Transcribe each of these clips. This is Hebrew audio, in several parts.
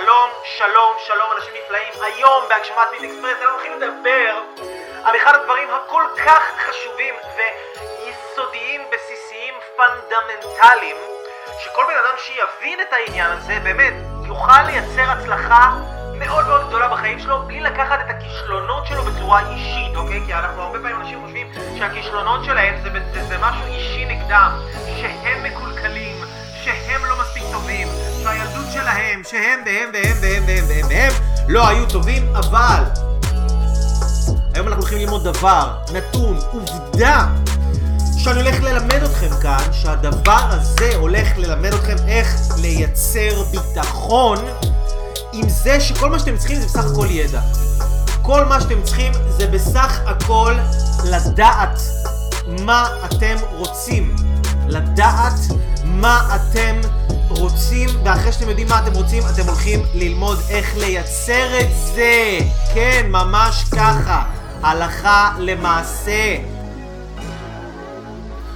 שלום, שלום, שלום אנשים נפלאים. היום בהגשמת מיט אקספרס אנחנו הולכים לדבר על אחד הדברים הכל כך חשובים ויסודיים, בסיסיים, פונדמנטליים, שכל בן אדם שיבין את העניין הזה באמת יוכל לייצר הצלחה מאוד מאוד גדולה בחיים שלו בלי לקחת את הכישלונות שלו בצורה אישית, אוקיי? כי אנחנו הרבה פעמים אנשים חושבים שהכישלונות שלהם זה, זה, זה משהו אישי נגדם, שהם מקולקלים, שלהם, שהם והם והם והם והם והם והם לא היו טובים, אבל היום אנחנו הולכים ללמוד דבר, נתון, עובדה שאני הולך ללמד אתכם כאן, שהדבר הזה הולך ללמד אתכם איך לייצר ביטחון עם זה שכל מה שאתם צריכים זה בסך הכל ידע. כל מה שאתם צריכים זה בסך הכל לדעת מה אתם רוצים. לדעת מה אתם רוצים, ואחרי שאתם יודעים מה אתם רוצים, אתם הולכים ללמוד איך לייצר את זה. כן, ממש ככה. הלכה למעשה.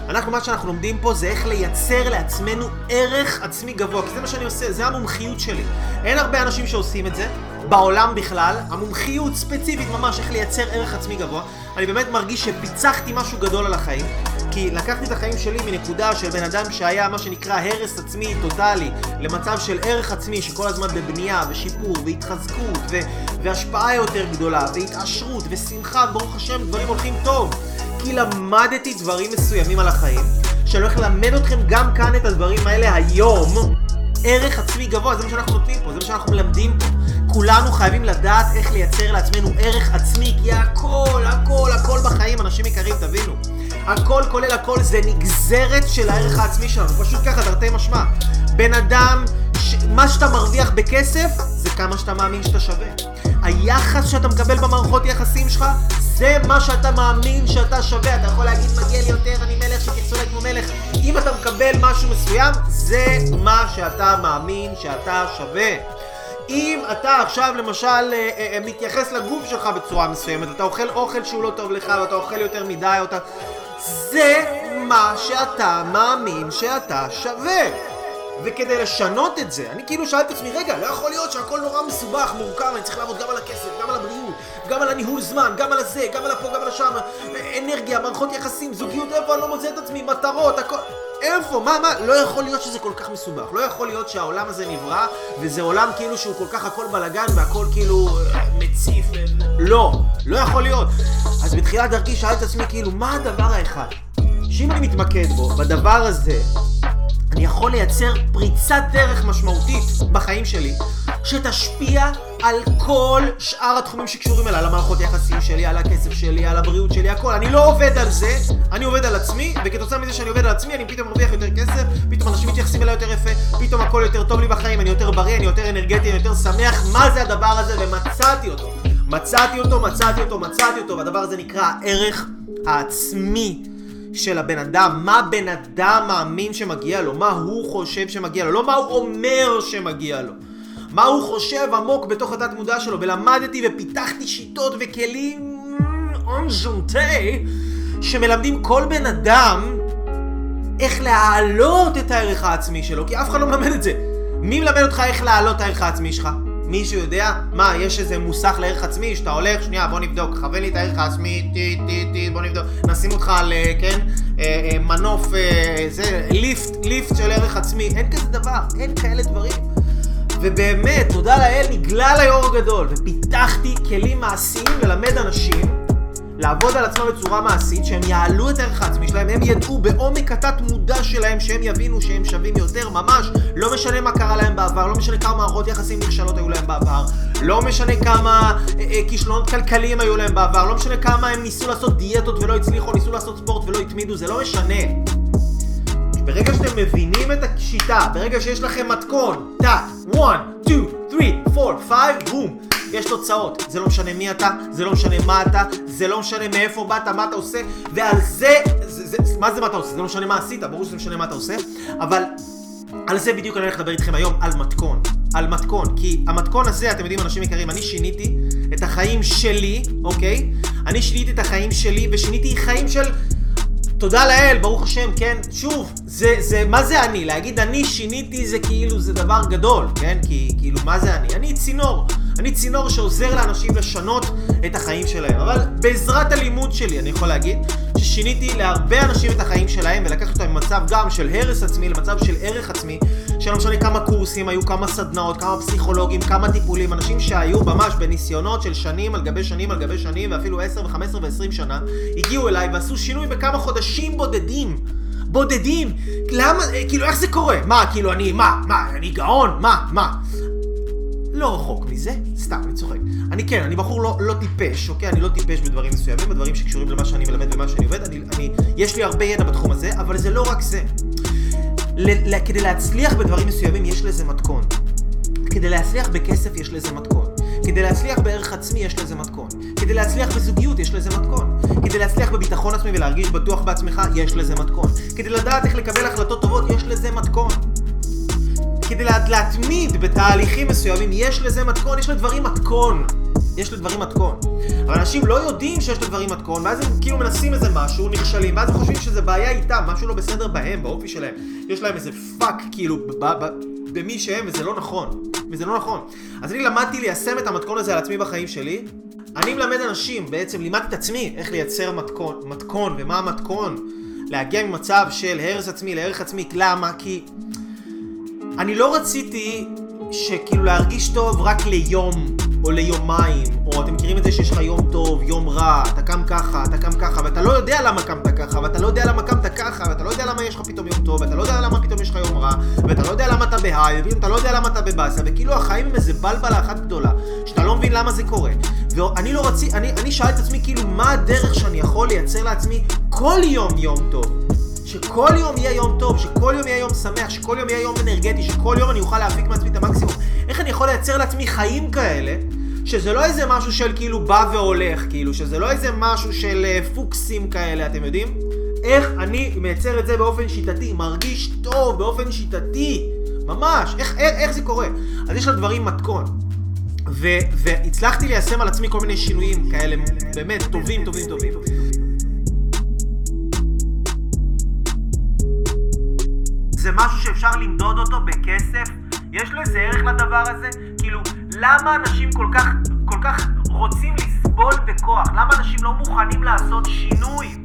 אנחנו, מה שאנחנו לומדים פה זה איך לייצר לעצמנו ערך עצמי גבוה, כי זה מה שאני עושה, זה המומחיות שלי. אין הרבה אנשים שעושים את זה, בעולם בכלל, המומחיות ספציפית ממש איך לייצר ערך עצמי גבוה. אני באמת מרגיש שפיצחתי משהו גדול על החיים, כי לקחתי את החיים שלי מנקודה של בן אדם שהיה מה שנקרא הרס עצמי טוטאלי, למצב של ערך עצמי שכל הזמן בבנייה ושיפור והתחזקות ו- והשפעה יותר גדולה והתעשרות ושמחה, ברוך השם, דברים הולכים טוב. כי למדתי דברים מסוימים על החיים, שאני הולך ללמד אתכם גם כאן את הדברים האלה היום. ערך עצמי גבוה, זה מה שאנחנו נותנים פה, זה מה שאנחנו מלמדים פה. כולנו חייבים לדעת איך לייצר לעצמנו ערך עצמי, כי הכל, הכל, הכל בחיים, אנשים יקרים, תבינו. הכל כולל הכל זה נגזרת של הערך העצמי שלנו, פשוט ככה, תרתי משמע. בן אדם. מה שאתה מרוויח בכסף, זה כמה שאתה מאמין שאתה שווה. היחס שאתה מקבל במערכות יחסים שלך, זה מה שאתה מאמין שאתה שווה. אתה יכול להגיד מגיע לי יותר, אני מלך שתתייחסו כמו מלך. אם אתה מקבל משהו מסוים, זה מה שאתה מאמין שאתה שווה. אם אתה עכשיו למשל אה, אה, אה, מתייחס לגוף שלך בצורה מסוימת, אתה אוכל אוכל שהוא לא טוב לך ואתה אוכל יותר מדי, אתה... זה מה שאתה מאמין שאתה שווה. וכדי לשנות את זה, אני כאילו שאלתי את עצמי, רגע, לא יכול להיות שהכל נורא מסובך, מורכב, אני צריך לעבוד גם על הכסף, גם על הבריאות, גם על הניהול זמן, גם על הזה, גם על הפה, גם על השם, אנרגיה, מערכות יחסים, זוגיות, איפה אני לא מוצא את עצמי, מטרות, הכל... איפה? מה, מה? לא יכול להיות שזה כל כך מסובך. לא יכול להיות שהעולם הזה נברא, וזה עולם כאילו שהוא כל כך הכל בלאגן והכל כאילו אה, מציף. לא, לא יכול להיות. אז בתחילת דרכי שאלתי את עצמי כאילו, מה הדבר האחד? שאם אני מתמקד בו, בדבר הזה, אני יכול לייצר פריצת דרך משמעותית בחיים שלי, שתשפיע על כל שאר התחומים שקשורים אליי, על המערכות יחסים שלי, על הכסף שלי, על הבריאות שלי, הכל. אני לא עובד על זה, אני עובד על עצמי, וכתוצאה מזה שאני עובד על עצמי, אני פתאום מרוויח יותר כסף, פתאום אנשים מתייחסים אליי יותר יפה, פתאום הכל יותר טוב לי בחיים, אני יותר בריא, אני יותר אנרגטי, אני יותר שמח. מה זה הדבר הזה? ומצאתי אותו. מצאתי אותו, מצאתי אותו, מצאתי אותו, והדבר הזה נקרא הערך העצמי. של הבן אדם, מה בן אדם מאמין שמגיע לו, מה הוא חושב שמגיע לו, לא מה הוא אומר שמגיע לו. מה הוא חושב עמוק בתוך התת מודע שלו, ולמדתי ופיתחתי שיטות וכלים אונז'ונטי שמלמדים כל בן אדם איך להעלות את הערך העצמי שלו, כי אף אחד לא מלמד את זה. מי מלמד אותך איך להעלות את הערך העצמי שלך? מישהו יודע? מה, יש איזה מוסך לערך עצמי שאתה הולך? שנייה, בוא נבדוק, כוון לי את הערך העצמי, טי טי טי, בוא נבדוק, נשים אותך על, אה, כן, אה, אה, מנוף, זה, ליפט, ליפט של ערך עצמי, אין כזה דבר, אין כאלה דברים. ובאמת, תודה לאל, נגלה ליאור הגדול, ופיתחתי כלים מעשיים ללמד אנשים לעבוד על עצמם בצורה מעשית, שהם יעלו את הערך העצמי שלהם, הם ידעו בעומק התת מודע שלהם שהם יבינו שהם שווים יותר, ממש, לא משנה מה קרה להם בעבר, לא משנה כמה מערכות יחסים נכשלות היו להם בעבר, לא משנה כמה אה, אה, כישלונות כלכליים היו להם בעבר, לא משנה כמה הם ניסו לעשות דיאטות ולא הצליחו, ניסו לעשות ספורט ולא התמידו, זה לא משנה. ברגע שאתם מבינים את השיטה, ברגע שיש לכם מתכון, טאק, 1, 2, 3, 4, 5, בום. יש תוצאות. זה לא משנה מי אתה, זה לא משנה מה אתה, זה לא משנה מאיפה באת, מה אתה עושה, ועל זה, זה, זה מה זה מה אתה עושה? זה לא משנה מה עשית, ברור שזה משנה מה אתה עושה, אבל על זה בדיוק אני הולך לדבר איתכם היום, על מתכון. על מתכון, כי המתכון הזה, אתם יודעים, אנשים יקרים, אני שיניתי את החיים שלי, אוקיי? אני שיניתי את החיים שלי, ושיניתי חיים של תודה לאל, ברוך השם, כן, שוב, זה, זה, מה זה אני? להגיד אני שיניתי זה כאילו, זה דבר גדול, כן? כי, כאילו, מה זה אני? אני צינור. אני צינור שעוזר לאנשים לשנות את החיים שלהם. אבל בעזרת הלימוד שלי, אני יכול להגיד, ששיניתי להרבה אנשים את החיים שלהם, ולקחתי אותם ממצב גם של הרס עצמי למצב של ערך עצמי, שלא משנה כמה קורסים היו, כמה סדנאות, כמה פסיכולוגים, כמה טיפולים, אנשים שהיו ממש בניסיונות של שנים על גבי שנים על גבי שנים, ואפילו 10 ו-15 ו-20 שנה, הגיעו אליי ועשו שינוי בכמה חודשים בודדים. בודדים. למה, כאילו, איך זה קורה? מה, כאילו, אני, מה, מה, אני גאון? מה, מה? לא רחוק מזה, סתם, אני צוחק. אני כן, אני בחור לא, לא טיפש, אוקיי? אני לא טיפש בדברים מסוימים, בדברים שקשורים למה שאני מלמד ומה שאני עובד. אני, אני, יש לי הרבה ידע בתחום הזה, אבל זה לא רק זה. ל, ל, כדי להצליח בדברים מסוימים יש לזה מתכון. כדי להצליח בכסף יש לזה מתכון. כדי להצליח בערך עצמי יש לזה מתכון. כדי להצליח בזוגיות יש לזה מתכון. כדי להצליח בביטחון עצמי ולהרגיש בטוח בעצמך יש לזה מתכון. כדי לדעת איך לקבל החלטות טובות יש לזה מתכון. כדי לה, להתמיד בתהליכים מסוימים יש לזה מתכון, יש לדברים מתכון. יש לדברים מתכון. אבל אנשים לא יודעים שיש לדברים מתכון, ואז הם כאילו מנסים איזה משהו, נכשלים, ואז הם חושבים שזה בעיה איתם, משהו לא בסדר בהם, באופי שלהם. יש להם איזה פאק כאילו במי שהם, וזה לא נכון. וזה לא נכון. אז אני למדתי ליישם את המתכון הזה על עצמי בחיים שלי. אני מלמד אנשים, בעצם לימדתי את עצמי איך לייצר מתכון, מתכון ומה המתכון. להגיע ממצב של הרס עצמי לערך עצמי, למה? כי אני לא רציתי שכאילו להרגיש טוב רק ליום או ליומיים, או אתם מכירים את זה שיש לך יום טוב, יום רע, אתה קם ככה, אתה קם ככה, ואתה לא יודע למה קמת ככה, ואתה לא יודע למה קמת ככה, ואתה לא יודע למה יש לך פתאום יום טוב, ואתה לא יודע למה פתאום יש לך יום רע, ואתה לא יודע למה אתה בהיי, ואתה לא יודע למה אתה בבאסה, וכאילו החיים הם איזה בלבלה אחת גדולה, שאתה לא מבין למה זה קורה. ואני לא רציתי, אני, אני שאלתי את עצמי כאילו מה הדרך שאני יכול לייצר לעצמי כל יום יום טוב. שכל יום יהיה יום טוב, שכל יום יהיה יום שמח, שכל יום יהיה יום אנרגטי, שכל יום אני אוכל להפיק מעצמי את המקסימום. איך אני יכול לייצר לעצמי חיים כאלה, שזה לא איזה משהו של כאילו בא והולך, כאילו, שזה לא איזה משהו של uh, פוקסים כאלה, אתם יודעים? איך אני מייצר את זה באופן שיטתי, מרגיש טוב באופן שיטתי, ממש, איך, איך, איך זה קורה? אז יש לדברים מתכון. ו, והצלחתי ליישם על עצמי כל מיני שינויים כאלה, באמת, טובים, טובים, טובים. זה משהו שאפשר למדוד אותו בכסף? יש לו איזה ערך לדבר הזה? כאילו, למה אנשים כל כך, כל כך רוצים לסבול בכוח? למה אנשים לא מוכנים לעשות שינוי?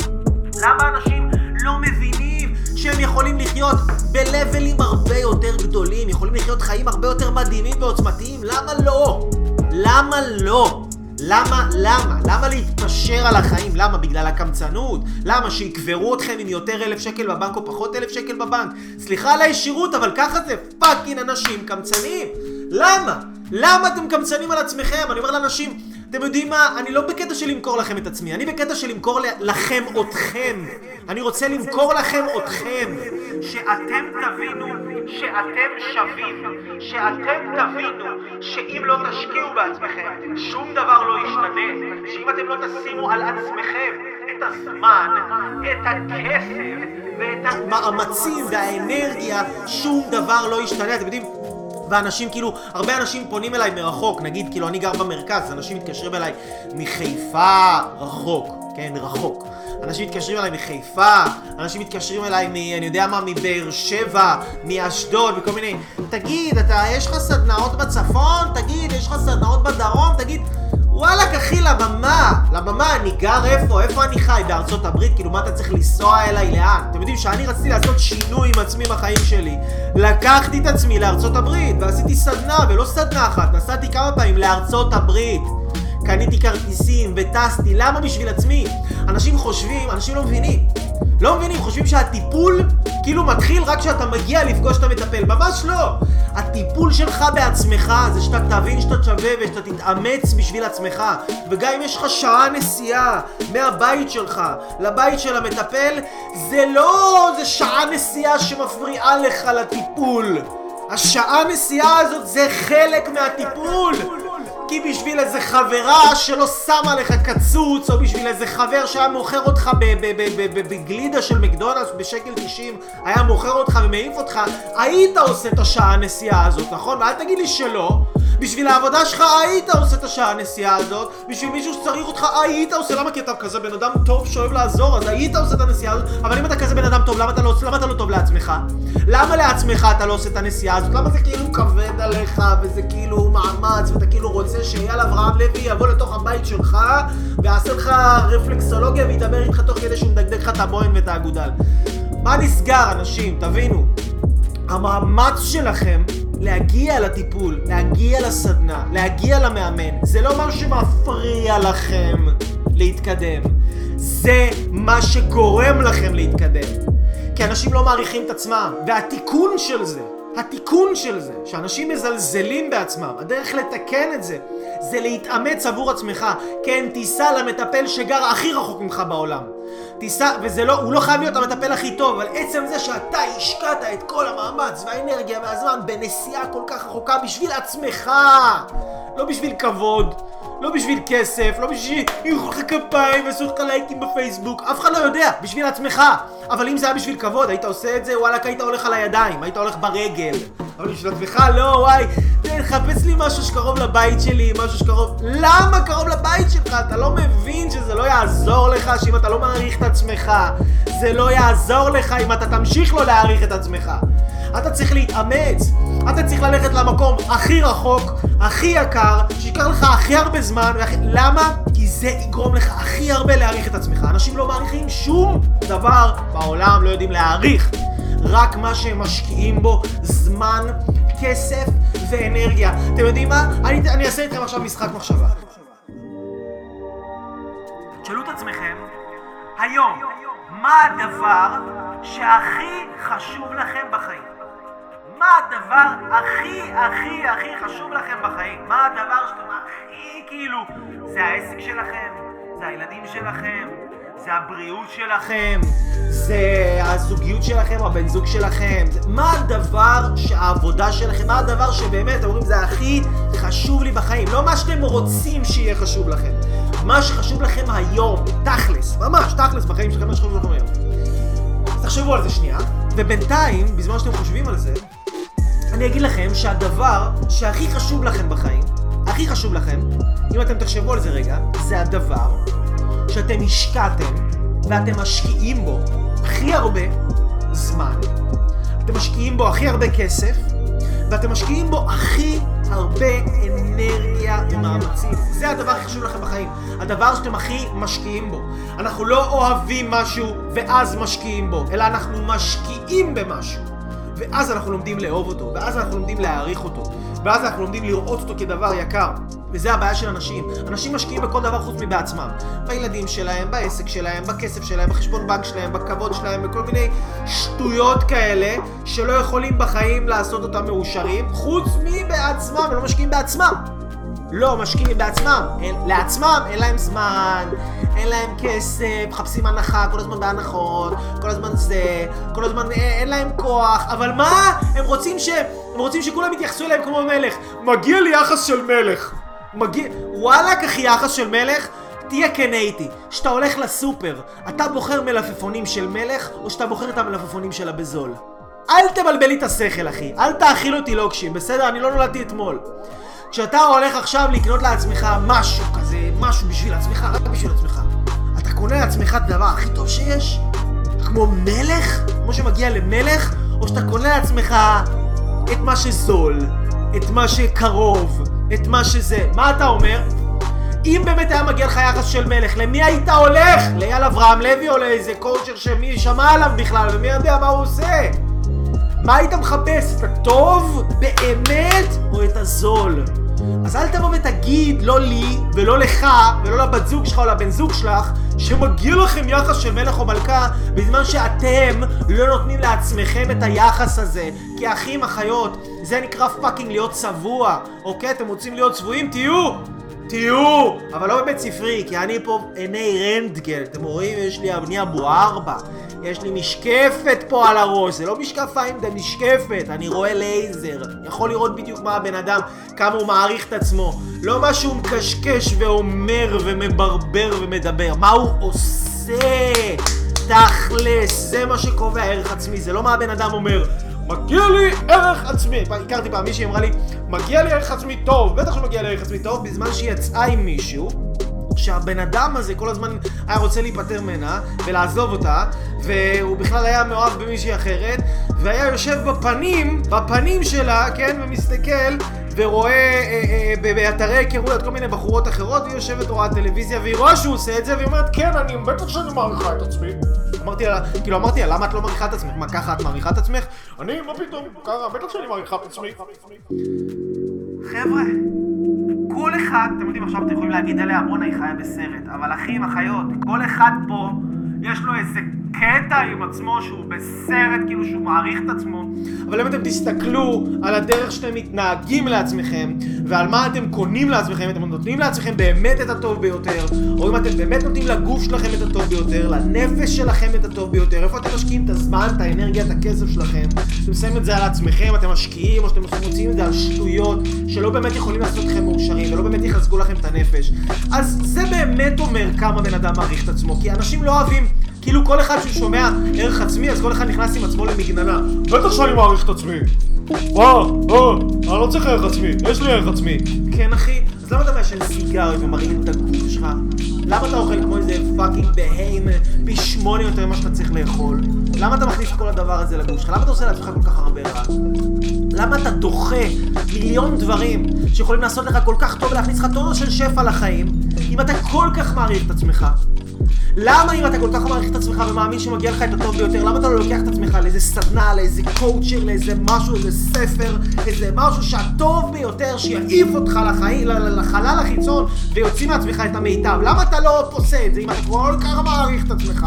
למה אנשים לא מבינים שהם יכולים לחיות בלבלים הרבה יותר גדולים, יכולים לחיות חיים הרבה יותר מדהימים ועוצמתיים? למה לא? למה לא? למה, למה? למה להתפשר על החיים? למה? בגלל הקמצנות? למה? שיקברו אתכם עם יותר אלף שקל בבנק או פחות אלף שקל בבנק? סליחה על הישירות, אבל ככה זה פאקינג אנשים קמצנים. למה? למה אתם קמצנים על עצמכם? אני אומר לאנשים, אתם יודעים מה? אני לא בקטע של למכור לכם את עצמי, אני בקטע של למכור לכם אתכם. אני רוצה למכור לכם אתכם. שאתם תבינו שאתם שווים. שאתם תבינו שאם לא תשקיעו בעצמכם, שום דבר לא ישתנה. שאם אתם לא תשימו על עצמכם את הזמן, את הכסף ואת המאמצים והאנרגיה, שום דבר לא ישתנה. אתם יודעים... ואנשים כאילו, הרבה אנשים פונים אליי מרחוק, נגיד כאילו אני גר במרכז, אנשים מתקשרים אליי מחיפה רחוק, כן, רחוק. אנשים מתקשרים אליי מחיפה, אנשים מתקשרים אליי מ... אני יודע מה, מבאר שבע, מאשדוד, וכל מיני... תגיד, אתה, יש לך סדנאות בצפון? תגיד, יש לך סדנאות בדרום? תגיד... וואלכ אחי, לבמה, לבמה, אני גר איפה? איפה אני חי? בארצות הברית? כאילו, מה אתה צריך לנסוע אליי? לאן? אתם יודעים שאני רציתי לעשות שינוי עם עצמי בחיים שלי. לקחתי את עצמי לארצות הברית, ועשיתי סדנה, ולא סדנה אחת, נסעתי כמה פעמים לארצות הברית. קניתי כרטיסים וטסתי, למה בשביל עצמי? אנשים חושבים, אנשים לא מבינים. לא מבינים, חושבים שהטיפול כאילו מתחיל רק כשאתה מגיע לפגוש את המטפל. ממש לא! הטיפול שלך בעצמך זה שאתה תבין שאתה שווה ושאתה תתאמץ בשביל עצמך. וגם אם יש לך שעה נסיעה מהבית שלך לבית של המטפל, זה לא זה שעה נסיעה שמפריעה לך לטיפול. השעה נסיעה הזאת זה חלק מהטיפול. כי בשביל איזה חברה שלא שמה לך קצוץ, או בשביל איזה חבר שהיה מוכר אותך בגלידה של מקדונלדס בשקל 90, היה מוכר אותך ומעיף אותך, היית עושה את השעה הנסיעה הזאת, נכון? ואל תגיד לי שלא. בשביל העבודה שלך היית עושה את השעה הנסיעה הזאת, בשביל מישהו שצריך אותך היית עושה, למה כי אתה כזה בן אדם טוב שאוהב לעזור, אז היית עושה את הנסיעה הזאת, אבל אם אתה כזה בן אדם טוב, למה אתה לא, למה אתה לא טוב לעצמך? למה לעצמך אתה לא עושה את הנסיעה הזאת? למה זה כאילו כבד עליך, וזה כאילו מאמץ, ואתה כאילו רוצה שאייל אברהם לוי יבוא לתוך הבית שלך, ויעשה לך רפלקסולוגיה וידבר איתך תוך כדי שהוא מדגדג לך את הבוהן ואת האגודל. מה נסגר, אנשים? תבינו. המאמץ שלכם להגיע לטיפול, להגיע לסדנה, להגיע למאמן, זה לא מה שמפריע לכם להתקדם, זה מה שגורם לכם להתקדם. כי אנשים לא מעריכים את עצמם, והתיקון של זה, התיקון של זה, שאנשים מזלזלים בעצמם, הדרך לתקן את זה, זה להתאמץ עבור עצמך. כן, תיסע למטפל שגר הכי רחוק ממך בעולם. תיסע, וזה לא, הוא לא חייב להיות המטפל הכי טוב, אבל עצם זה שאתה השקעת את כל המאמץ והאנרגיה והזמן בנסיעה כל כך רחוקה בשביל עצמך, לא בשביל כבוד. לא בשביל כסף, לא בשביל ימחאו לך כפיים ועשו לך לייקים בפייסבוק, אף אחד לא יודע, בשביל עצמך. אבל אם זה היה בשביל כבוד, היית עושה את זה, וואלכ, היית הולך על הידיים, היית הולך ברגל. אבל בשביל עצמך, לא, וואי, תחפש לי משהו שקרוב לבית שלי, משהו שקרוב... למה קרוב לבית שלך? אתה לא מבין שזה לא יעזור לך, שאם אתה לא מעריך את עצמך, זה לא יעזור לך אם אתה תמשיך לא להעריך את עצמך. אתה צריך להתאמץ, אתה צריך ללכת למקום הכי רחוק, הכי יקר, שיקר לך הכי הרבה זמן, והכי... למה? כי זה יגרום לך הכי הרבה להעריך את עצמך. אנשים לא מעריכים שום דבר בעולם, לא יודעים להעריך. רק מה שהם משקיעים בו זמן, כסף ואנרגיה. אתם יודעים מה? אני, אני אעשה איתכם עכשיו משחק מחשבה. תשאלו את עצמכם, היום, מה הדבר שהכי חשוב לכם בחיים? מה הדבר הכי הכי הכי חשוב לכם בחיים? מה הדבר שאתם הכי כאילו... זה העסק שלכם? זה הילדים שלכם? זה הבריאות שלכם? זה הזוגיות שלכם הבן זוג שלכם? מה הדבר שהעבודה שלכם? מה הדבר שבאמת אומרים זה הכי חשוב לי בחיים? לא מה שאתם רוצים שיהיה חשוב לכם. מה שחשוב לכם היום, תכלס, ממש תכלס בחיים שלכם, מה שחשוב לכם היום. תחשבו על זה שנייה, ובינתיים, בזמן שאתם חושבים על זה, אני אגיד לכם שהדבר שהכי חשוב לכם בחיים, הכי חשוב לכם, אם אתם תחשבו על זה רגע, זה הדבר שאתם השקעתם ואתם משקיעים בו הכי הרבה זמן, אתם משקיעים בו הכי הרבה כסף, ואתם משקיעים בו הכי הרבה אנרגיה ומאמצים. זה הדבר הכי חשוב לכם בחיים. הדבר שאתם הכי משקיעים בו. אנחנו לא אוהבים משהו ואז משקיעים בו, אלא אנחנו משקיעים במשהו. ואז אנחנו לומדים לאהוב אותו, ואז אנחנו לומדים להעריך אותו, ואז אנחנו לומדים לראות אותו כדבר יקר. וזה הבעיה של אנשים. אנשים משקיעים בכל דבר חוץ מבעצמם. בילדים שלהם, בעסק שלהם, בכסף שלהם, בחשבון בנק שלהם, בכבוד שלהם, בכל מיני שטויות כאלה, שלא יכולים בחיים לעשות אותם מאושרים, חוץ מבעצמם, הם לא משקיעים בעצמם. לא משקיעים בעצמם, אין, לעצמם אין להם זמן, אין להם כסף, מחפשים הנחה, כל הזמן בהנחות, כל הזמן זה, כל הזמן אין, אין להם כוח, אבל מה? הם רוצים ש... הם רוצים שכולם יתייחסו אליהם כמו מלך. מגיע לי יחס של מלך. מגיע... וואלכ אחי יחס של מלך? תהיה כן איתי. כשאתה הולך לסופר, אתה בוחר מלפפונים של מלך, או שאתה בוחר את המלפפונים שלה בזול? אל תבלבל לי את השכל אחי, אל תאכיל אותי לוקשים, בסדר? אני לא נולדתי אתמול. כשאתה הולך עכשיו לקנות לעצמך משהו כזה, משהו בשביל עצמך, רק בשביל עצמך, אתה קונה לעצמך את הדבר הכי טוב שיש? כמו מלך? כמו שמגיע למלך? או שאתה קונה לעצמך את מה שזול, את מה שקרוב, את מה שזה. מה אתה אומר? אם באמת היה מגיע לך יחס של מלך, למי היית הולך? לאייל אברהם לוי או לאיזה קואוצ'ר שמי שמע עליו בכלל ומי יודע מה הוא עושה? מה היית מחפש? את הטוב באמת או את הזול? אז אל תבוא ותגיד לא לי ולא לך ולא לבת זוג שלך או לבן זוג שלך שמגיע לכם יחס של מלך או מלכה בזמן שאתם לא נותנים לעצמכם את היחס הזה כי אחים אחיות זה נקרא fucking להיות צבוע אוקיי? אתם רוצים להיות צבועים? תהיו! תהיו, אבל לא בבית ספרי, כי אני פה עיני רנטגן, אתם רואים? יש לי, אני אבו ארבע, יש לי משקפת פה על הראש, זה לא משקפיים, זה משקפת, אני רואה לייזר, יכול לראות בדיוק מה הבן אדם, כמה הוא מעריך את עצמו, לא מה שהוא מקשקש ואומר ומברבר ומדבר, מה הוא עושה, תכלס, זה מה שקובע ערך עצמי, זה לא מה הבן אדם אומר. מגיע לי ערך עצמי. הכרתי פעם מישהי אמרה לי, מגיע לי ערך עצמי טוב, בטח שמגיע לי ערך עצמי טוב, בזמן שהיא יצאה עם מישהו. שהבן אדם הזה כל הזמן היה רוצה להיפטר ממנה ולעזוב אותה והוא בכלל היה מאוהב במישהי אחרת והיה יושב בפנים, בפנים שלה, כן, ומסתכל ורואה אה, אה, באתרי היכרויות כל מיני בחורות אחרות, והיא יושבת ורואה טלוויזיה והיא רואה שהוא עושה את זה והיא אומרת כן, אני בטח שאני מעריכה את עצמי אמרתי לה, כאילו אמרתי לה, למה את לא מעריכה את עצמך? מה, ככה את מעריכה את עצמך? אני, מה פתאום, ככה, בטח שאני מעריכה את עצמי. חבר'ה, כל אחד, אתם יודעים, עכשיו אתם יכולים להגיד עליה, בואנה, היא חיה בסרט, אבל אחים, אחיות, כל אחד פה, יש לו איזה קטע עם עצמו שהוא בסרט, כאילו שהוא מעריך את עצמו. אבל אם אתם תסתכלו על הדרך שאתם מתנהגים לעצמכם, ועל מה אתם קונים לעצמכם, אתם נותנים לעצמכם באמת את הטוב ביותר, או אם אתם באמת נותנים לגוף שלכם את הטוב ביותר, לנפש שלכם את הטוב ביותר, איפה אתם משקיעים את הזמן, את האנרגיה, את הכסף שלכם, אתם שמים את זה על עצמכם, אתם משקיעים, או שאתם מוציאים את זה על שטויות, שלא באמת יכולים לעשות אתכם מאושרים, ולא באמת יחזקו לכם את הנפש. אז זה באמת אומר כמה בן אדם מעריך את עצמו, כי אנשים לא אוהבים כאילו כל אחד שהוא שומע ערך עצמי, אז כל אחד נכנס עם עצמו למגננה. בטח שאני מעריך את עצמי. אה, אה, אני לא צריך ערך עצמי, יש לי ערך עצמי. כן אחי, אז למה אתה מעשן סיגריות ומרעיל את הגוף שלך? למה אתה אוכל כמו איזה פאקינג בהיים פי שמונה יותר ממה שאתה צריך לאכול? למה אתה מכניס את כל הדבר הזה לגוף שלך? למה אתה עושה לעצמך כל כך הרבה רע? למה אתה דוחה מיליון דברים שיכולים לעשות לך כל כך טוב ולהכניס לך טונו של שפע לחיים אם אתה כל כך מעריך את עצמך? למה אם אתה כל כך מעריך את עצמך ומאמין שמגיע לך את הטוב ביותר, למה אתה לא לוקח את עצמך לאיזה סדנה, לאיזה קואוצ'ר, לאיזה משהו, איזה ספר, איזה משהו שהטוב ביותר, שיעיף אותך לחיים, לחלל החיצון ויוציא מעצמך את המיטב? למה אתה לא עושה את זה אם אתה כל כך מעריך את עצמך?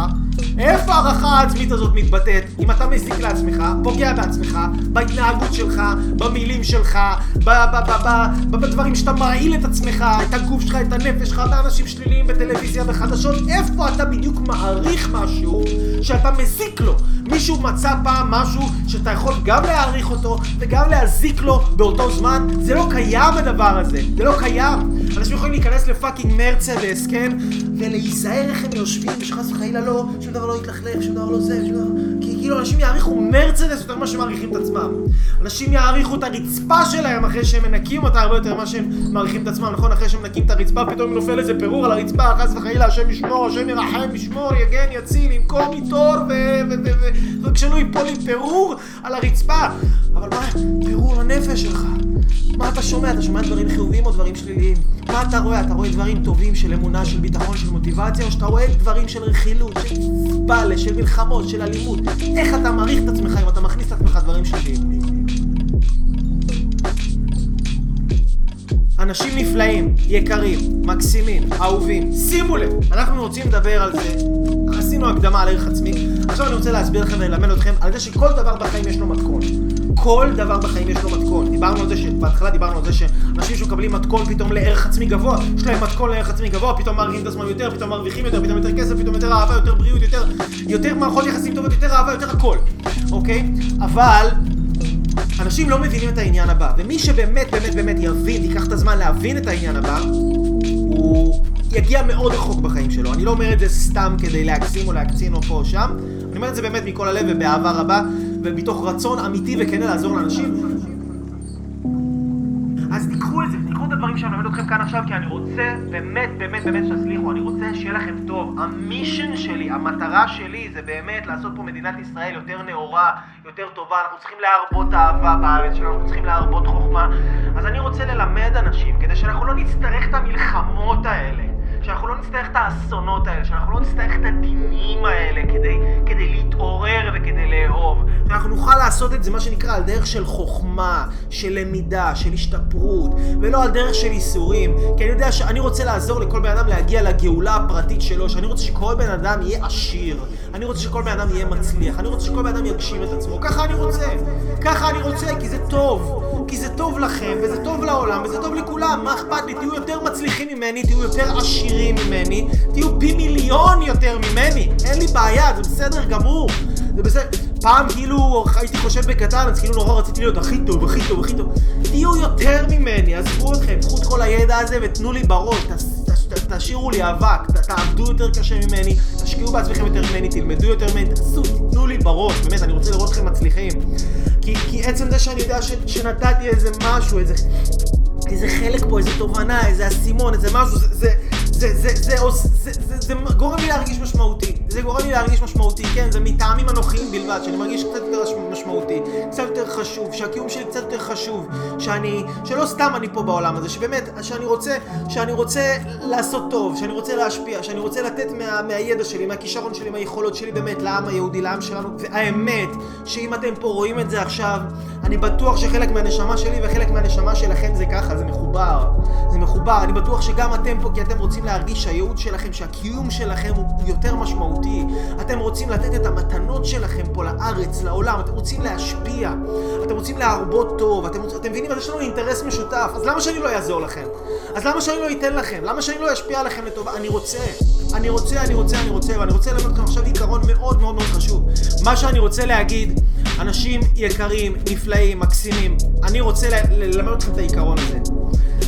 איפה ההערכה העצמית הזאת מתבטאת? אם אתה מזיק לעצמך, פוגע בעצמך, בהתנהגות שלך, במילים שלך, בדברים שאתה מרעיל את עצמך, את הגוף שלך, את הנפש שלך, באנשים שליליים בטלוויזיה וחדשות, איפה אתה בדיוק מעריך משהו שאתה מזיק לו? מישהו מצא פעם משהו שאתה יכול גם להעריך אותו וגם להזיק לו באותו זמן? זה לא קיים הדבר הזה, זה לא קיים. אנשים יכולים להיכנס לפאקינג מרצדס, כן? ולהיזהר איך הם יושבים, ושחס וחלילה לא, שום דבר לא יתלכלך, שום דבר לא זה, שום דבר... כי כאילו אנשים יעריכו מרצדס יותר ממה שהם מעריכים את עצמם. אנשים יעריכו את הרצפה שלהם אחרי שהם מנקים אותה הרבה יותר ממה שהם מעריכים את עצמם, נכון? אחרי שהם מנקים את הרצפה פתאום נופל איזה פירור על הרצפה, חס וחלילה, השם ישמור, השם ירחם, ישמור, יגן, יציל, ינקום מתור, וכשלא ייפול לי פירור על הרצפה. אבל מה, פירור לנפש שלך. מה אתה שומע? אתה שומע דברים חיוביים או דברים שליליים? מה אתה רואה? אתה רואה דברים טובים של אמונה, של ביטחון, של מוטיבציה, או שאתה רואה דברים של רכילות, של פאלה, של מלחמות, של אלימות? איך אתה מעריך את עצמך אם אתה מכניס את עצמך דברים שליליים? אנשים נפלאים, יקרים, מקסימים, אהובים. שימו לב, אנחנו רוצים לדבר על זה. עשינו הקדמה על ערך עצמי. עכשיו אני רוצה להסביר לכם וללמד אתכם על זה שכל דבר בחיים יש לו מתכון. כל דבר בחיים יש לו מתכון. דיברנו על זה שבהתחלה דיברנו על זה שאנשים שמקבלים מתכון פתאום לערך עצמי גבוה, יש להם מתכון לערך עצמי גבוה, פתאום מעריכים את עצמם יותר, פתאום מרוויחים יותר, פתאום יותר כסף, פתאום יותר אהבה, יותר בריאות, יותר, יותר מערכות יחסים טובות, יותר אהבה, יותר הכל. אוקיי? אבל אנשים לא מבינים את העניין הבא, ומי שבאמת באמת באמת יבין, ייקח את הזמן להבין את העניין הבא, הוא יגיע מאוד רחוק בחיים שלו. אני לא אומר את זה סתם כדי להגזים או להקצין או פה או שם, אני אומר את זה באמת מכל הלב ובאהבה רבה, ומתוך רצון אמיתי וכן לעזור לאנשים. אז תיקחו את זה, תיקחו את הדברים שאני מלמד אתכם כאן עכשיו, כי אני רוצה באמת באמת באמת שתצליחו, אני רוצה שיהיה לכם טוב. המישן שלי, המטרה שלי זה באמת לעשות פה מדינת ישראל יותר נאורה, יותר טובה, אנחנו צריכים להרבות אהבה בארץ שלנו, אנחנו צריכים להרבות חוכמה. אז אני רוצה ללמד אנשים, כדי שאנחנו לא נצטרך את המלחמות האלה. שאנחנו לא נצטרך את האסונות האלה, שאנחנו לא נצטרך את הדינים האלה כדי, כדי להתעורר וכדי לאהוב. שאנחנו נוכל לעשות את זה, מה שנקרא, על דרך של חוכמה, של למידה, של השתפרות, ולא על דרך של ייסורים. כי אני יודע שאני רוצה לעזור לכל בן אדם להגיע לגאולה הפרטית שלו, שאני רוצה שכל בן אדם יהיה עשיר. אני רוצה שכל בן אדם יהיה מצליח. אני רוצה שכל בן אדם יגשים את עצמו. ככה אני רוצה. ככה אני רוצה, כי זה טוב. כי זה טוב לכם, וזה טוב לעולם, וזה טוב לכולם, מה אכפת לי? תהיו יותר מצליחים ממני, תהיו יותר עשירים ממני, תהיו פי מיליון יותר ממני, אין לי בעיה, זה בסדר גמור. זה בסדר. פעם כאילו הייתי חושב בקטן, אז כאילו נורא רציתי להיות הכי טוב, הכי טוב, הכי טוב. תהיו יותר ממני, עזבו אתכם, קחו את כל הידע הזה ותנו לי בראש, תשאירו לי אבק, תעבדו יותר קשה ממני, תשקיעו בעצמכם יותר ממני, תלמדו יותר ממני, תעשו, בראש, באמת, אני רוצה לראות אתכם מצליחים. כי, כי עצם זה שאני יודע ש, שנתתי איזה משהו, איזה, איזה חלק פה, איזה תובנה, איזה אסימון, איזה משהו, זה, זה, זה, זה, זה, זה, זה, זה, זה גורם לי להרגיש משמעותי. זה גורם לי להרגיש משמעותי, כן, זה מטעמים אנוכיים בלבד, שאני מרגיש קצת יותר משמעותי, קצת יותר חשוב, שהקיום שלי קצת יותר חשוב, שאני, שלא סתם אני פה בעולם הזה, שבאמת, שאני רוצה, שאני רוצה לעשות טוב, שאני רוצה להשפיע, שאני רוצה לתת מה, מהידע שלי, מהכישרון שלי, מהיכולות שלי באמת לעם היהודי, לעם שלנו, והאמת, שאם אתם פה רואים את זה עכשיו, אני בטוח שחלק מהנשמה שלי וחלק מהנשמה שלכם זה ככה, זה מחובר. זה מחובר. אני בטוח שגם אתם פה, כי אתם רוצים להרגיש שהייעוד שלכם, שהקיום שלכם הוא יותר משמעותי. אתם רוצים לתת את המתנות שלכם פה לארץ, לעולם. אתם רוצים להשפיע. אתם רוצים להרבות טוב. אתם, אתם מבינים? אז יש לנו אינטרס משותף. אז למה שאני לא אעזור לכם? אז למה שאני לא אתן לכם? למה שאני לא אשפיע עליכם לטובה? אני רוצה. אני רוצה, אני רוצה, אני רוצה, ואני רוצה ללמד אתכם עכשיו עיקרון מאוד מאוד מאוד חשוב. מה שאני רוצה להגיד, אנשים יקרים, נפלאים, מקסימים, אני רוצה ללמד אתכם את העיקרון הזה.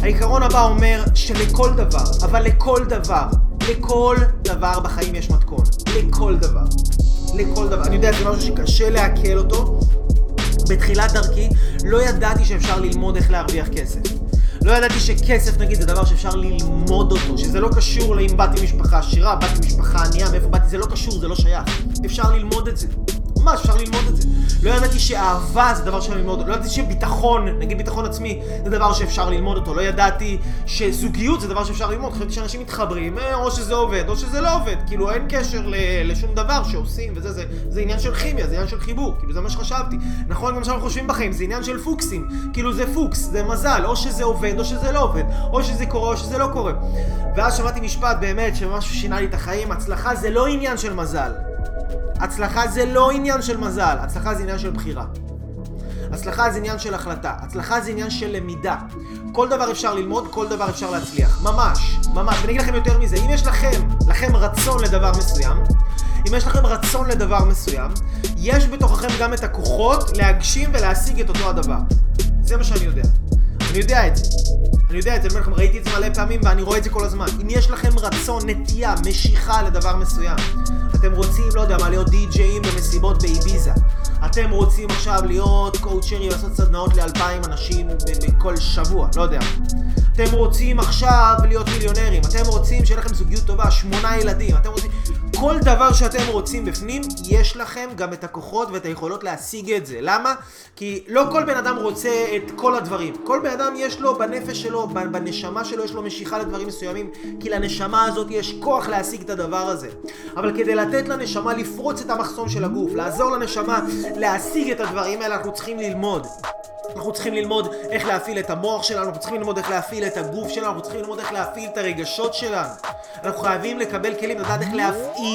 העיקרון הבא אומר שלכל דבר, אבל לכל דבר, לכל דבר בחיים יש מתכון. לכל דבר. לכל דבר. אני יודע, זה משהו שקשה לעכל אותו. בתחילת דרכי לא ידעתי שאפשר ללמוד איך להרוויח כסף. לא ידעתי שכסף נגיד זה דבר שאפשר ללמוד אותו, שזה לא קשור לאם באתי משפחה עשירה, באתי משפחה ענייה, מאיפה באתי, זה לא קשור, זה לא שייך. אפשר ללמוד את זה. ממש, אפשר ללמוד את זה. לא ידעתי שאהבה זה דבר שאפשר ללמוד, לא ידעתי שביטחון, נגיד ביטחון עצמי, זה דבר שאפשר ללמוד אותו, לא ידעתי שזוגיות זה דבר שאפשר ללמוד, חשבתי שאנשים מתחברים, אה, או שזה עובד או שזה לא עובד, כאילו אין קשר לשום דבר שעושים וזה, זה, זה עניין של כימיה, זה עניין של חיבור, כאילו זה מה שחשבתי. נכון, גם שאנחנו חושבים בחיים, זה עניין של פוקסים, כאילו זה פוקס, זה מזל, או שזה עובד או שזה לא עובד, או שזה קורה או שזה לא קורה. ואז שמעתי משפט באמת שמשהו שינה לי את החיים, הצלחה זה לא עניין של מזל. הצלחה זה לא עניין של מזל, הצלחה זה עניין של בחירה. הצלחה זה עניין של החלטה, הצלחה זה עניין של למידה. כל דבר אפשר ללמוד, כל דבר אפשר להצליח. ממש, ממש. ואני אגיד לכם יותר מזה, אם יש לכם, לכם רצון לדבר מסוים, אם יש לכם רצון לדבר מסוים, יש בתוככם גם את הכוחות להגשים ולהשיג את אותו הדבר. זה מה שאני יודע. אני יודע את זה. אני יודע את זה, אני אומר לכם, ראיתי את זה מלא פעמים ואני רואה את זה כל הזמן. אם יש לכם רצון, נטייה, משיכה לדבר מסוים, אתם רוצים, לא יודע מה, להיות די-ג'אים במסיבות באביזה. אתם רוצים עכשיו להיות קואוצ'רי, לעשות סדנאות לאלפיים אנשים בכל שבוע, לא יודע. אתם רוצים עכשיו להיות מיליונרים, אתם רוצים שיהיה לכם זוגיות טובה, שמונה ילדים, אתם רוצים... כל דבר שאתם רוצים בפנים, יש לכם גם את הכוחות ואת היכולות להשיג את זה. למה? כי לא כל בן אדם רוצה את כל הדברים. כל בן אדם יש לו בנפש שלו, בנשמה שלו, יש לו משיכה לדברים מסוימים, כי לנשמה הזאת יש כוח להשיג את הדבר הזה. אבל כדי לתת לנשמה לפרוץ את המחסום של הגוף, לעזור לנשמה להשיג את הדברים האלה, אנחנו צריכים ללמוד. אנחנו צריכים ללמוד איך להפעיל את המוח שלנו, אנחנו צריכים ללמוד איך להפעיל את הגוף שלנו, אנחנו צריכים ללמוד איך להפעיל את הרגשות שלנו. אנחנו חייבים לקבל כלים, לדעת איך להפעיל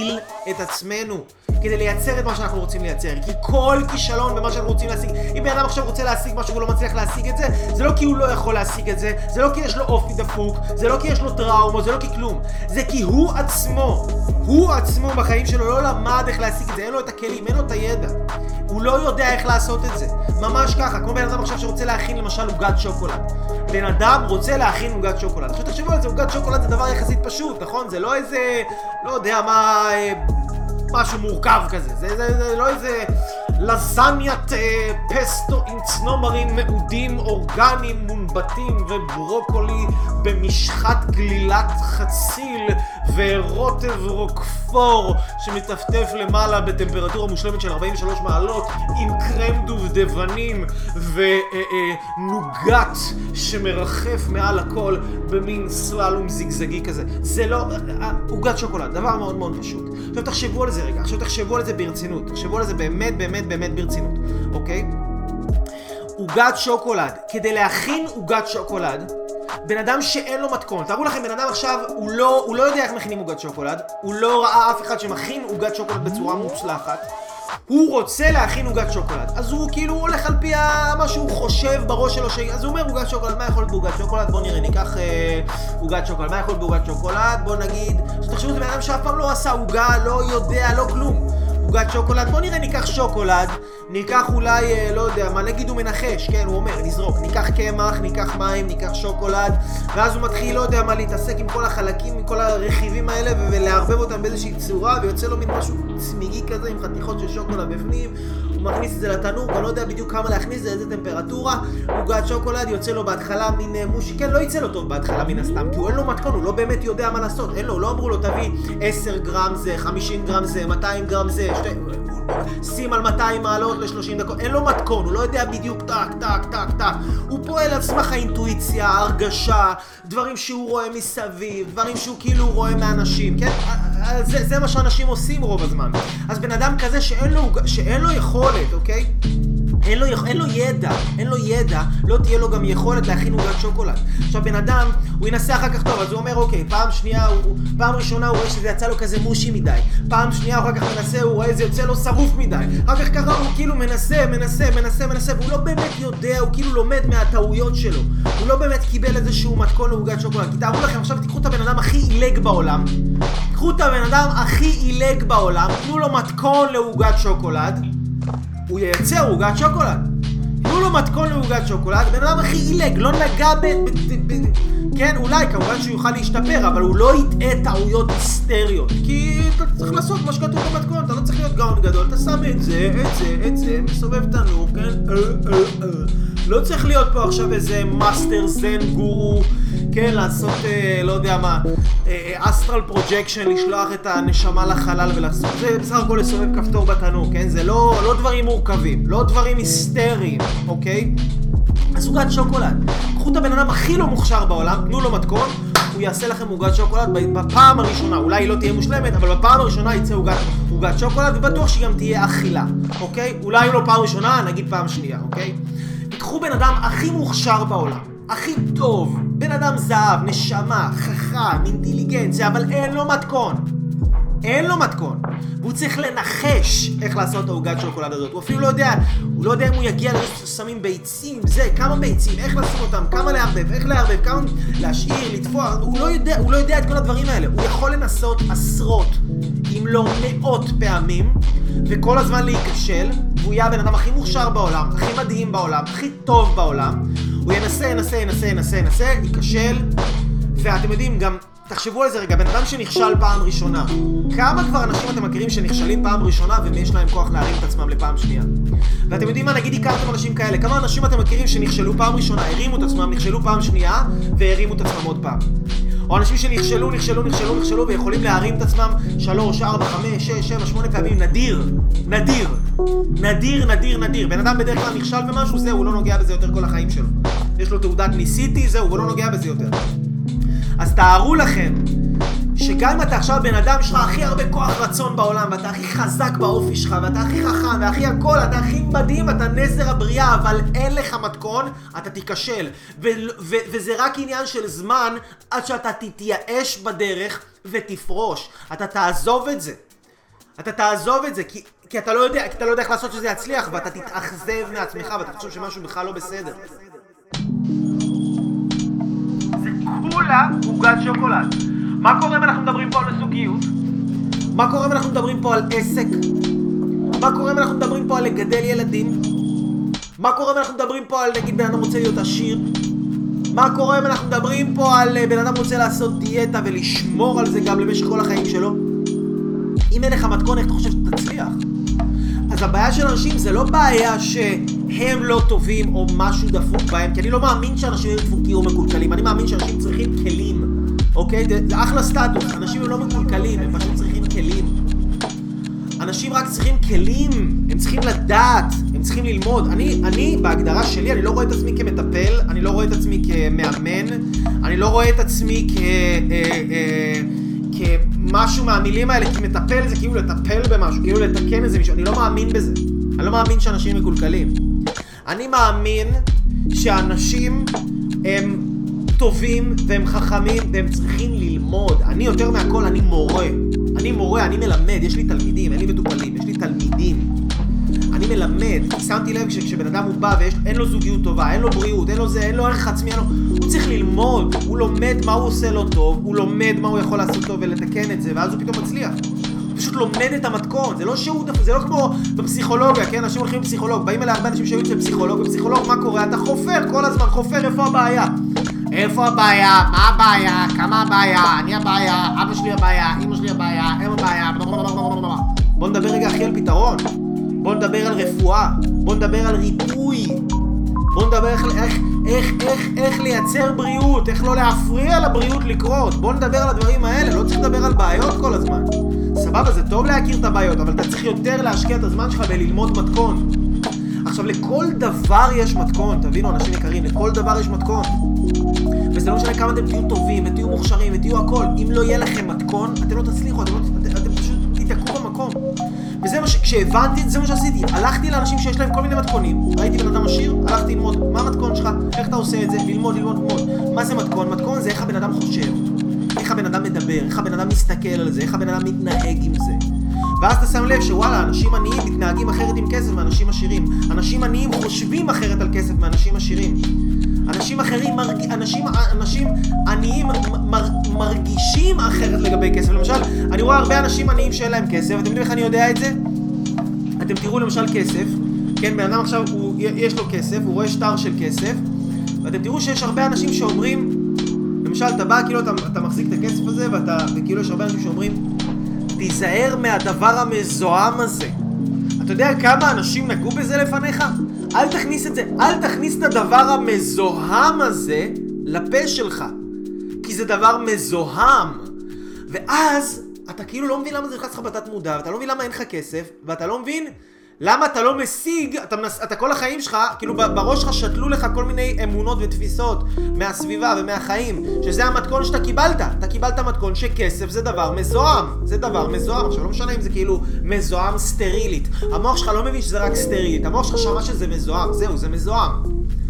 את עצמנו. כדי לייצר את מה שאנחנו רוצים לייצר. כי כל כישלון במה שאנחנו רוצים להשיג, אם בן אדם עכשיו רוצה להשיג משהו והוא לא מצליח להשיג את זה, זה לא כי הוא לא יכול להשיג את זה, זה לא כי יש לו אופי דפוק, זה לא כי יש לו טראומה, זה לא כי כלום. זה כי הוא עצמו, הוא עצמו בחיים שלו לא למד איך להשיג את זה, אין לו את הכלים, אין לו את הידע. הוא לא יודע איך לעשות את זה. ממש ככה, כמו בן אדם עכשיו שרוצה להכין למשל עוגת שוקולד. בן אדם רוצה להכין עוגת שוקולד. עכשיו תחשבו על זה, עוגת שוקולד זה דבר יחסית פשוט, נכון? זה לא איזה, לא יודע מה... אה, משהו מורכב כזה, זה, זה, זה לא איזה לזניית אה, פסטו עם צנומרים מעודים אורגניים מונבטים וברוקולי במשחת גלילת חציל ורוטב רוקפור שמטפטף למעלה בטמפרטורה מושלמת של 43 מעלות עם קרם דובדבנים ונוגת שמרחף מעל הכל במין סללום זיגזגי כזה. זה לא... אה, עוגת שוקולד, דבר מאוד מאוד פשוט. עכשיו תחשבו על זה רגע, עכשיו תחשבו על זה ברצינות, תחשבו על זה באמת באמת באמת ברצינות, אוקיי? עוגת שוקולד, כדי להכין עוגת שוקולד, בן אדם שאין לו מתכון, תארו לכם, בן אדם עכשיו, הוא לא, הוא לא יודע איך מכינים עוגת שוקולד, הוא לא ראה אף אחד שמכין עוגת שוקולד בצורה מוצלחת, הוא רוצה להכין עוגת שוקולד, אז הוא כאילו הולך על פי מה שהוא חושב בראש שלו, ש... אז הוא אומר עוגת שוקולד, מה יכול להיות בעוגת שוקולד? בוא נראה, ניקח אה, עוגת שוקולד, מה יכול להיות בעוגת שוקולד? בוא נגיד, תחשבו, זה בן אדם שאף פעם לא עשה עוגה, לא יודע, לא כלום. עוגת שוקולד, בוא נראה ניקח שוקולד, ניקח אולי, אה, לא יודע מה, נגיד הוא מנחש, כן, הוא אומר, נזרוק, ניקח קמח, ניקח מים, ניקח שוקולד, ואז הוא מתחיל, לא יודע מה, להתעסק עם כל החלקים, עם כל הרכיבים האלה, ולערבב אותם באיזושהי צורה, ויוצא לו מין משהו צמיגי כזה עם חתיכות של שוקולד בפנים, הוא מכניס את זה לתנור, הוא לא יודע בדיוק כמה להכניס את זה, איזה טמפרטורה, עוגת שוקולד יוצא לו בהתחלה מין אה, מושי, כן, לא יצא לו טוב בהתחלה מן הסתם, כי הוא אין לו מתכון, הוא לא באמת יודע מה לעשות, אין לו, לא אמרו לו תביא 10 גרם זה, 50 גרם זה, 200 גרם זה, שתי... שים על 200 מעלות ל-30 דקות, אין לו מתכון, הוא לא יודע בדיוק טק, טק, טק, טק. הוא פועל על סמך האינטואיציה, ההרגשה, דברים שהוא רואה מסביב, דברים שהוא כאילו רואה מאנשים, כן? זה, זה מה שאנשים עושים רוב הזמן. אז בן אדם כזה שאין לו, שאין לו יכולת, אוקיי? אין לו, אין לו ידע, אין לו ידע, לא תהיה לו גם יכולת להכין עוגת שוקולד. עכשיו בן אדם, הוא ינסה אחר כך טוב, אז הוא אומר אוקיי, פעם שנייה, הוא, פעם ראשונה הוא רואה שזה יצא לו כזה מושי מדי, פעם שנייה הוא אחר כך מנסה, הוא רואה שזה יוצא לו שרוף מדי, אחר כך ככה הוא כאילו מנסה, מנסה, מנסה, מנסה, והוא לא באמת יודע, הוא כאילו לומד מהטעויות שלו. הוא לא באמת קיבל איזשהו מתכון לעוגת שוקולד. כי תארו לכם, עכשיו תיקחו את הבן אדם הכי עילג בעולם, תיקחו את הבן אדם הכי עילג בעולם, תנו לו מתכון לעוגת שוקולד. הוא ייצר עוגת שוקולד. תנו לו מתכון לעוגת שוקולד, בן אדם הכי עילג, לא נגע ב... ב, ב, ב כן, אולי, כמובן שהוא יוכל להשתפר, אבל הוא לא יטעה טעויות היסטריות. כי אתה צריך לעשות מה שכתוב במתכון, אתה לא צריך להיות גאון גדול, אתה שם את זה, את זה, את זה, מסובב תנור, כן? אה, אה, אה. לא צריך להיות פה עכשיו איזה מאסטר זן גורו, כן, לעשות, לא יודע מה, astral projection, לשלוח את הנשמה לחלל ולעשות, זה בסך הכל לסובב כפתור בתנור, כן? זה לא, לא דברים מורכבים, לא דברים היסטריים, אוקיי? עוגת שוקולד. קחו את הבן אדם הכי לא מוכשר בעולם, תנו לו מתכון, הוא יעשה לכם עוגת שוקולד בפעם הראשונה, אולי היא לא תהיה מושלמת, אבל בפעם הראשונה יצא עוגת שוקולד, ובטוח שהיא גם תהיה אכילה, אוקיי? אולי לא פעם ראשונה, נגיד פעם שנייה, אוקיי? תיקחו בן אדם הכי מוכשר בעולם, הכי טוב, בן אדם זהב, נשמה, חכם, אינטליגנציה, אבל אין לו מתכון. אין לו מתכון. והוא צריך לנחש איך לעשות את העוגת שוקולד הזאת. הוא אפילו לא יודע, הוא לא יודע אם הוא יגיע לזה ששמים ביצים, זה, כמה ביצים, איך לשים אותם, כמה לערבב, איך לערבב, כמה להשאיר, לתפוח, הוא לא יודע, הוא לא יודע את כל הדברים האלה. הוא יכול לנסות עשרות, אם לא מאות פעמים, וכל הזמן להיכשל, והוא יהיה הבן אדם הכי מוכשר בעולם, הכי מדהים בעולם, הכי טוב בעולם. הוא ינסה, ינסה, ינסה, ינסה, ינסה, ייכשל, ואתם יודעים, גם תחשבו על זה רגע, בן אדם שנכשל פעם ראשונה, כמה כבר אנשים אתם מכירים שנכשלים פעם ראשונה ויש להם כוח להרים את עצמם לפעם שנייה? ואתם יודעים מה, נגיד הכרתם אנשים כאלה, כמה אנשים אתם מכירים שנכשלו פעם ראשונה, הרימו את עצמם, נכשלו פעם שנייה והרימו את עצמם עוד פעם? או אנשים שנכשלו, נכשלו, נכשלו, נכשלו ויכולים להרים את עצמם שלוש, ארבע, חמש, שש, שבע, שמונה פעמים, נדיר, נדיר, נדיר, נדיר, נדיר. בן אדם בדרך כלל נכשל במשהו, זהו, הוא לא נוגע בזה יותר כל החיים שלו. יש לו תעודת ניסיתי, זהו, הוא לא נוגע בזה יותר. אז תארו לכם שגם אם אתה עכשיו בן אדם שלך הכי הרבה כוח רצון בעולם, ואתה הכי חזק באופי שלך, ואתה הכי חכם, והכי הכל, אתה הכי מדהים, אתה נזר הבריאה, אבל אין לך מתכון, אתה תיכשל. וזה רק עניין של זמן עד שאתה תתייאש בדרך ותפרוש. אתה תעזוב את זה. אתה תעזוב את זה, כי, כי אתה לא יודע, כי אתה לא יודע איך לעשות שזה יצליח, ואתה תתאכזב מעצמך, ואתה חושב שמשהו בכלל לא בסדר. כולה עוגת שוקולד. מה קורה אם אנחנו מדברים פה על זוגיות? מה קורה אם אנחנו מדברים פה על עסק? מה קורה אם אנחנו מדברים פה על לגדל ילדים? מה קורה אם אנחנו מדברים פה על נגיד בן אדם רוצה להיות עשיר? מה קורה אם אנחנו מדברים פה על אה, בן אדם רוצה לעשות דיאטה ולשמור על זה גם למשך כל החיים שלו? אם אין לך מתכון, איך אתה חושב שתצליח? אז הבעיה של אנשים זה לא בעיה שהם לא טובים או משהו דפוק בהם, כי אני לא מאמין שאנשים יהיו דפוקים או מקולקלים, אני מאמין שאנשים צריכים כלים, אוקיי? זה, אחלה סטטוס, אנשים הם לא מקולקלים, הם פשוט צריכים כלים. אנשים רק צריכים כלים, הם צריכים לדעת, הם צריכים ללמוד. אני, אני, בהגדרה שלי, אני לא רואה את עצמי כמטפל, אני לא רואה את עצמי כמאמן, אני לא רואה את עצמי כ... אה, אה, כמשהו מהמילים האלה, כי מטפל זה כאילו לטפל במשהו, כאילו לתקן איזה מישהו, אני לא מאמין בזה. אני לא מאמין שאנשים מקולקלים. אני מאמין שאנשים הם טובים והם חכמים והם צריכים ללמוד. אני יותר מהכל, אני מורה. אני מורה, אני מלמד, יש לי תלמידים, אין לי מטופלים, יש לי תלמידים. אני מלמד, כי שמתי לב שכשבן אדם הוא בא ואין לו זוגיות טובה, אין לו בריאות, אין לו זה, אין לו ערך עצמי, לו... הוא צריך ללמוד, הוא לומד מה הוא עושה לו טוב, הוא לומד מה הוא יכול לעשות טוב ולתקן את זה, ואז הוא פתאום מצליח. הוא פשוט לומד את המתכון, זה לא שהוא, זה לא כמו בפסיכולוגיה, כן? אנשים הולכים לפסיכולוג, באים אליי הרבה אנשים שהיו אצל פסיכולוג, ופסיכולוג, מה קורה? אתה חופר כל הזמן, חופר איפה הבעיה. איפה הבעיה? מה הבעיה? כמה הבעיה? אני הבעיה, אבא שלי הבעיה, אמא שלי הבעיה, הם הבעיה, בוא נדבר רגע אחי על פתרון. בוא נדבר על רפואה. בוא נדבר על ריפוי. בוא נדבר איך, איך, איך, איך, איך לייצר בריאות, איך לא להפריע לבריאות לקרות. בוא נדבר על הדברים האלה, לא צריך לדבר על בעיות כל הזמן. סבבה, זה טוב להכיר את הבעיות, אבל אתה צריך יותר להשקיע את הזמן שלך בללמוד מתכון. עכשיו, לכל דבר יש מתכון, תבינו, אנשים יקרים, לכל דבר יש מתכון. וזה לא משנה כמה אתם תהיו טובים, ותהיו מוכשרים, ותהיו הכל. אם לא יהיה לכם מתכון, אתם לא תצליחו, אתם, לא, וזה מה ש... כשהבנתי זה מה שעשיתי. הלכתי לאנשים שיש להם כל מיני מתכונים. ראיתי בן אדם עשיר, הלכתי ללמוד מה המתכון שלך, איך אתה עושה את זה, ללמוד, ללמוד, ללמוד. מה זה מתכון? מתכון זה איך הבן אדם חושב. איך הבן אדם מדבר, איך הבן אדם מסתכל על זה, איך הבן אדם מתנהג עם זה. ואז אתה שם לב שוואלה, אנשים עניים מתנהגים אחרת עם כסף מאנשים עשירים. אנשים עניים חושבים אחרת על כסף מאנשים עשירים. אנשים אחרים, מרג... אנשים, אנשים עניים מר... מרגישים אחרת לגבי כסף. למשל, אני רואה הרבה אנשים עניים שאין להם כסף, אתם יודעים איך אני יודע את זה? אתם תראו למשל כסף, כן, בן אדם עכשיו, הוא, יש לו כסף, הוא רואה שטר של כסף, ואתם תראו שיש הרבה אנשים שאומרים, למשל, אתה בא, כאילו אתה, אתה מחזיק את הכסף הזה, ואתה, וכאילו יש הרבה אנשים שאומרים, תיזהר מהדבר המזוהם הזה. אתה יודע כמה אנשים נגעו בזה לפניך? אל תכניס את זה, אל תכניס את הדבר המזוהם הזה לפה שלך. כי זה דבר מזוהם. ואז אתה כאילו לא מבין למה זה נכנס לך בתת מודע, ואתה לא מבין למה אין לך כסף, ואתה לא מבין למה אתה לא משיג, אתה, מנס, אתה כל החיים שלך, כאילו בראש שלך שתלו לך כל מיני אמונות ותפיסות מהסביבה ומהחיים, שזה המתכון שאתה קיבלת. אתה קיבלת מתכון שכסף זה דבר מזוהם. זה דבר מזוהם. עכשיו, לא משנה אם זה כאילו מזוהם סטרילית. המוח שלך לא מבין שזה רק סטרילית. המוח שלך שמע שזה מזוהם. זהו, זה מזוהם.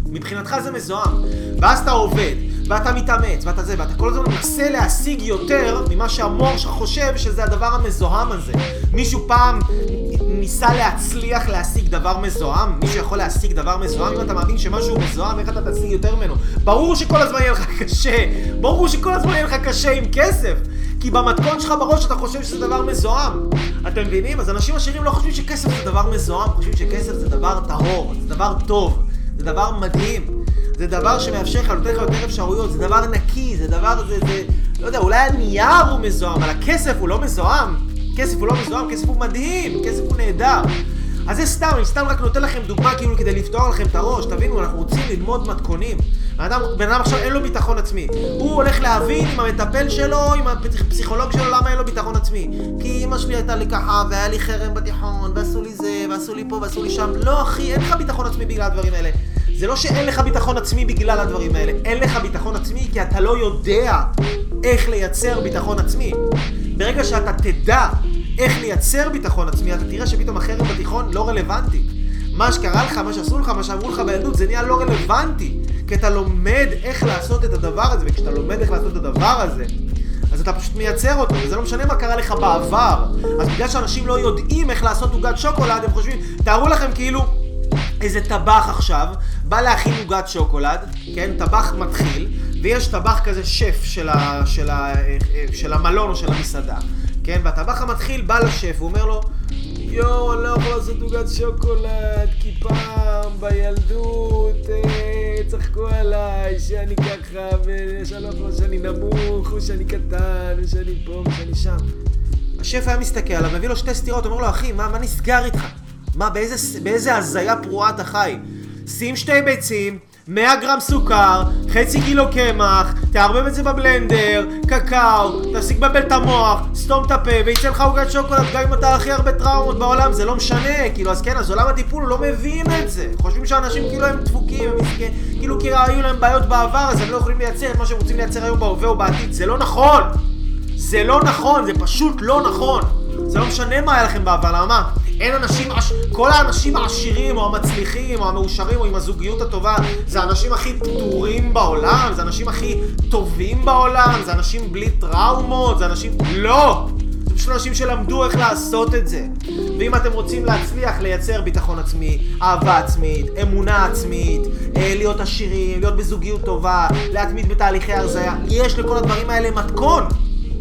מבחינתך זה מזוהם. ואז אתה עובד, ואתה מתאמץ, ואתה זה, ואתה כל הזמן מנסה להשיג יותר ממה שהמוח שלך חושב שזה הדבר המזוהם הזה. מישהו פעם ניסה להצליח להשיג דבר מזוהם? מישהו יכול להשיג דבר מזוהם? אם אתה מאמין שמשהו מזוהם, איך אתה תשיג יותר ממנו? ברור שכל הזמן יהיה לך קשה. ברור שכל הזמן יהיה לך קשה עם כסף. כי במתכון שלך בראש אתה חושב שזה דבר מזוהם. אתם מבינים? אז אנשים עשירים לא חושבים שכסף זה דבר מזוהם, חושבים שכסף זה דבר טהור, זה דבר טוב, זה דבר מדהים. זה דבר שמאפשר לך, נותן לך יותר אפשרויות, זה דבר נקי, זה דבר, זה, זה, לא יודע, אולי הנייר הוא מזוהם, אבל הכסף הוא לא מזוהם. כסף הוא לא מזוהם, כסף הוא מדהים, כסף הוא נהדר. אז זה סתם, אני סתם רק נותן לכם דוגמה כאילו כדי לפתוח לכם את הראש, תבינו, אנחנו רוצים ללמוד מתכונים. בן אדם, בן אדם עכשיו אין לו ביטחון עצמי. הוא הולך להבין עם המטפל שלו, עם הפסיכולוג שלו, למה אין לו ביטחון עצמי. כי אמא שלי הייתה לי ככה, והיה לי חרם בתיכון, ועשו לי זה, ועשו לי פה, ועשו לי שם. לא אחי, אין לך ביטחון עצמי בגלל הדברים האלה. זה לא שאין לך ביטחון עצמי בגלל הדברים האלה, אין לך ביטחון עצמי כי אתה לא יודע איך לייצר ביטחון עצמי. ברגע שאתה תדע איך לייצר ביטחון עצמי, אתה תראה שפתאום החרם בתיכון לא רלוונטי. מה שקרה לך, מה שעשו לך, מה שאמרו לך בילדות, זה נהיה לא רלוונטי. כי אתה לומד איך לעשות את הדבר הזה, וכשאתה לומד איך לעשות את הדבר הזה, אז אתה פשוט מייצר אותו, וזה לא משנה מה קרה לך בעבר. אז בגלל שאנשים לא יודעים איך לעשות עוגת שוקולד, הם חושבים, תארו לכם כאילו איזה טבח עכשיו, בא להכין עוגת שוקולד, כן, טבח מתחיל, ויש טבח כזה שף של, ה, של, ה, של המלון או של המסעדה, כן, והטבח המתחיל בא לשף, הוא אומר לו, יואו, אני לא יכול לעשות עוגת שוקולד, כי פעם בילדות אה, צחקו עליי שאני ככה, ושאני לא יכול שאני נמוך, או שאני קטן, ושאני פה, ושאני שם. השף היה מסתכל עליו, מביא לו שתי סטירות, אומר לו, אחי, מה, מה נסגר איתך? מה, באיזה, באיזה הזיה פרועה אתה חי? שים שתי ביצים, 100 גרם סוכר, חצי קילו קמח, תערבב את זה בבלנדר, קקאו, תפסיק לבלבל את המוח, סתום את הפה, ויצא לך עוגת שוקולד גם אם אתה הכי הרבה טראומות בעולם, זה לא משנה, כאילו, אז כן, אז עולם הטיפול הוא לא מבין את זה. חושבים שאנשים כאילו הם דפוקים, הם כאילו כי היו להם בעיות בעבר, אז הם לא יכולים לייצר את מה שהם רוצים לייצר היום בהווה או בעתיד, זה לא נכון! זה לא נכון, זה פשוט לא נכון. זה לא משנה מה היה לכם בעבר, למה? אין אנשים, כל האנשים העשירים או המצליחים או המאושרים או עם הזוגיות הטובה זה האנשים הכי פטורים בעולם, זה האנשים הכי טובים בעולם, זה אנשים בלי טראומות, זה אנשים... לא! זה יש אנשים שלמדו איך לעשות את זה. ואם אתם רוצים להצליח לייצר ביטחון עצמי, אהבה עצמית, אמונה עצמית, אה, להיות עשירים, להיות בזוגיות טובה, להתמיד בתהליכי הרזייה, יש לכל הדברים האלה מתכון.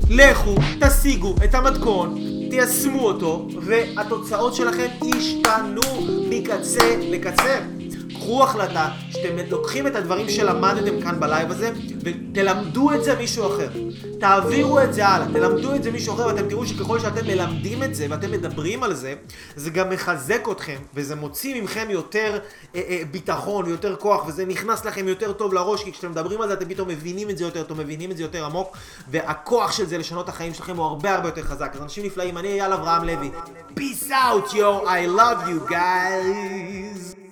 לכו, תשיגו את המתכון, תיישמו אותו, והתוצאות שלכם ישתנו מקצה לקצה. קחו החלטה שאתם לוקחים את הדברים שלמדתם כאן בלייב הזה ותלמדו את זה מישהו אחר. תעבירו את זה הלאה, תלמדו את זה מישהו אחר ואתם תראו שככל שאתם מלמדים את זה ואתם מדברים על זה, זה גם מחזק אתכם וזה מוציא מכם יותר אה, אה, ביטחון ויותר כוח וזה נכנס לכם יותר טוב לראש כי כשאתם מדברים על זה אתם פתאום מבינים את זה יותר טוב, מבינים את זה יותר עמוק והכוח של זה לשנות את החיים שלכם הוא הרבה הרבה יותר חזק. אז אנשים נפלאים, אני אייל אברהם לוי. Peace out, yo, I love you guys.